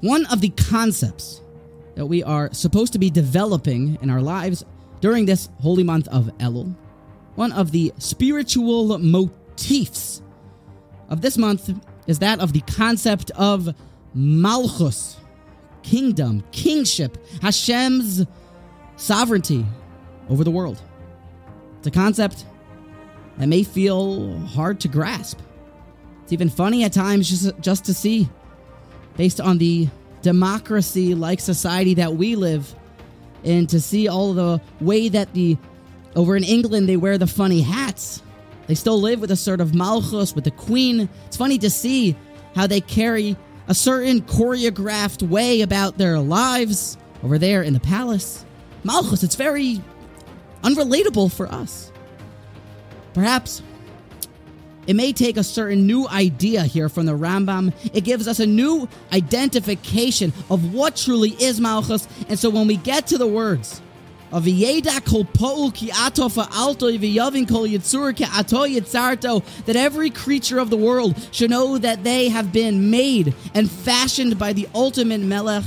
One of the concepts that we are supposed to be developing in our lives during this holy month of Elul, one of the spiritual motifs of this month is that of the concept of Malchus, kingdom, kingship, Hashem's sovereignty over the world. It's a concept that may feel hard to grasp. It's even funny at times just, just to see, based on the democracy like society that we live in, to see all the way that the over in England they wear the funny hats. They still live with a sort of malchus with the queen. It's funny to see how they carry a certain choreographed way about their lives over there in the palace. Malchus, it's very unrelatable for us. Perhaps it may take a certain new idea here from the Rambam. It gives us a new identification of what truly is Malchus. And so when we get to the words of that every creature of the world should know that they have been made and fashioned by the ultimate Melech.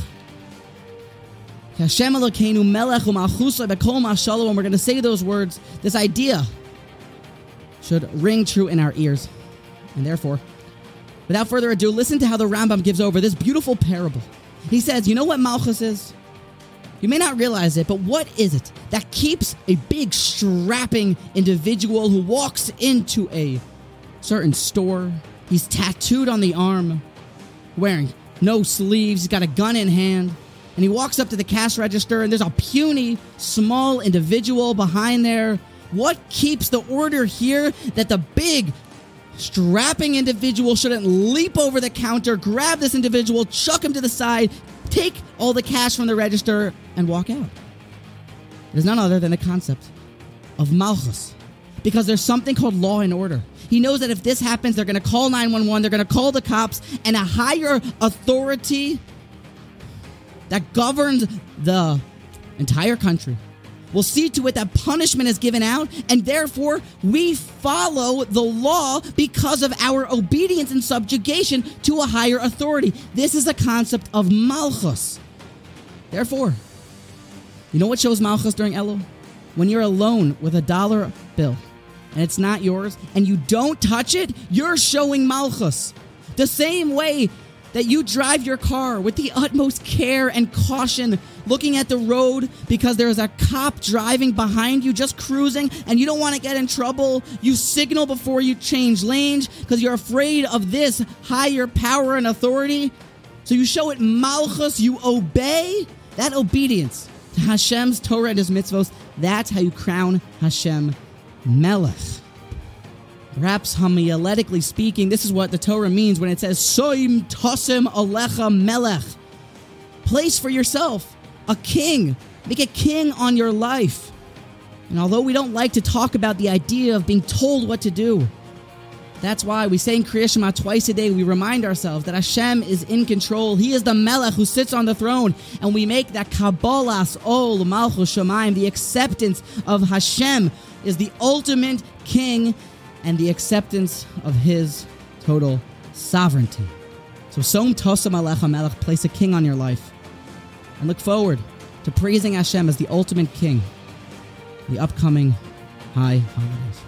Hashem Elokeinu Melech u'malchusa b'kol. And we're going to say those words, this idea should ring true in our ears. And therefore, without further ado, listen to how the Rambam gives over this beautiful parable. He says, You know what Malchus is? You may not realize it, but what is it that keeps a big, strapping individual who walks into a certain store? He's tattooed on the arm, wearing no sleeves, he's got a gun in hand, and he walks up to the cash register, and there's a puny, small individual behind there. What keeps the order here that the big, strapping individual shouldn't leap over the counter, grab this individual, chuck him to the side, take all the cash from the register, and walk out. It is none other than the concept of Malchus. Because there's something called law and order. He knows that if this happens, they're going to call 911, they're going to call the cops, and a higher authority that governs the entire country will see to it that punishment is given out, and therefore we follow the law because of our obedience and subjugation to a higher authority. This is a concept of malchus. Therefore, you know what shows malchus during Elul? When you're alone with a dollar bill and it's not yours and you don't touch it, you're showing malchus. The same way that you drive your car with the utmost care and caution, looking at the road because there's a cop driving behind you, just cruising, and you don't want to get in trouble. You signal before you change lanes because you're afraid of this higher power and authority. So you show it malchus, you obey. That obedience to Hashem's Torah and His mitzvos, that's how you crown Hashem Melech. Perhaps homiletically speaking, this is what the Torah means when it says Soim Tosim Alecha Melech. Place for yourself a king. Make a king on your life. And although we don't like to talk about the idea of being told what to do, that's why we say in Kriya Shema twice a day, we remind ourselves that Hashem is in control. He is the Melech who sits on the throne. And we make that Kabbalas Ol Malchus Shamayim, the acceptance of Hashem, is the ultimate king and the acceptance of his total sovereignty. So, Som Tosim Alecha Melech, place a king on your life. And look forward to praising Hashem as the ultimate king, the upcoming high holidays.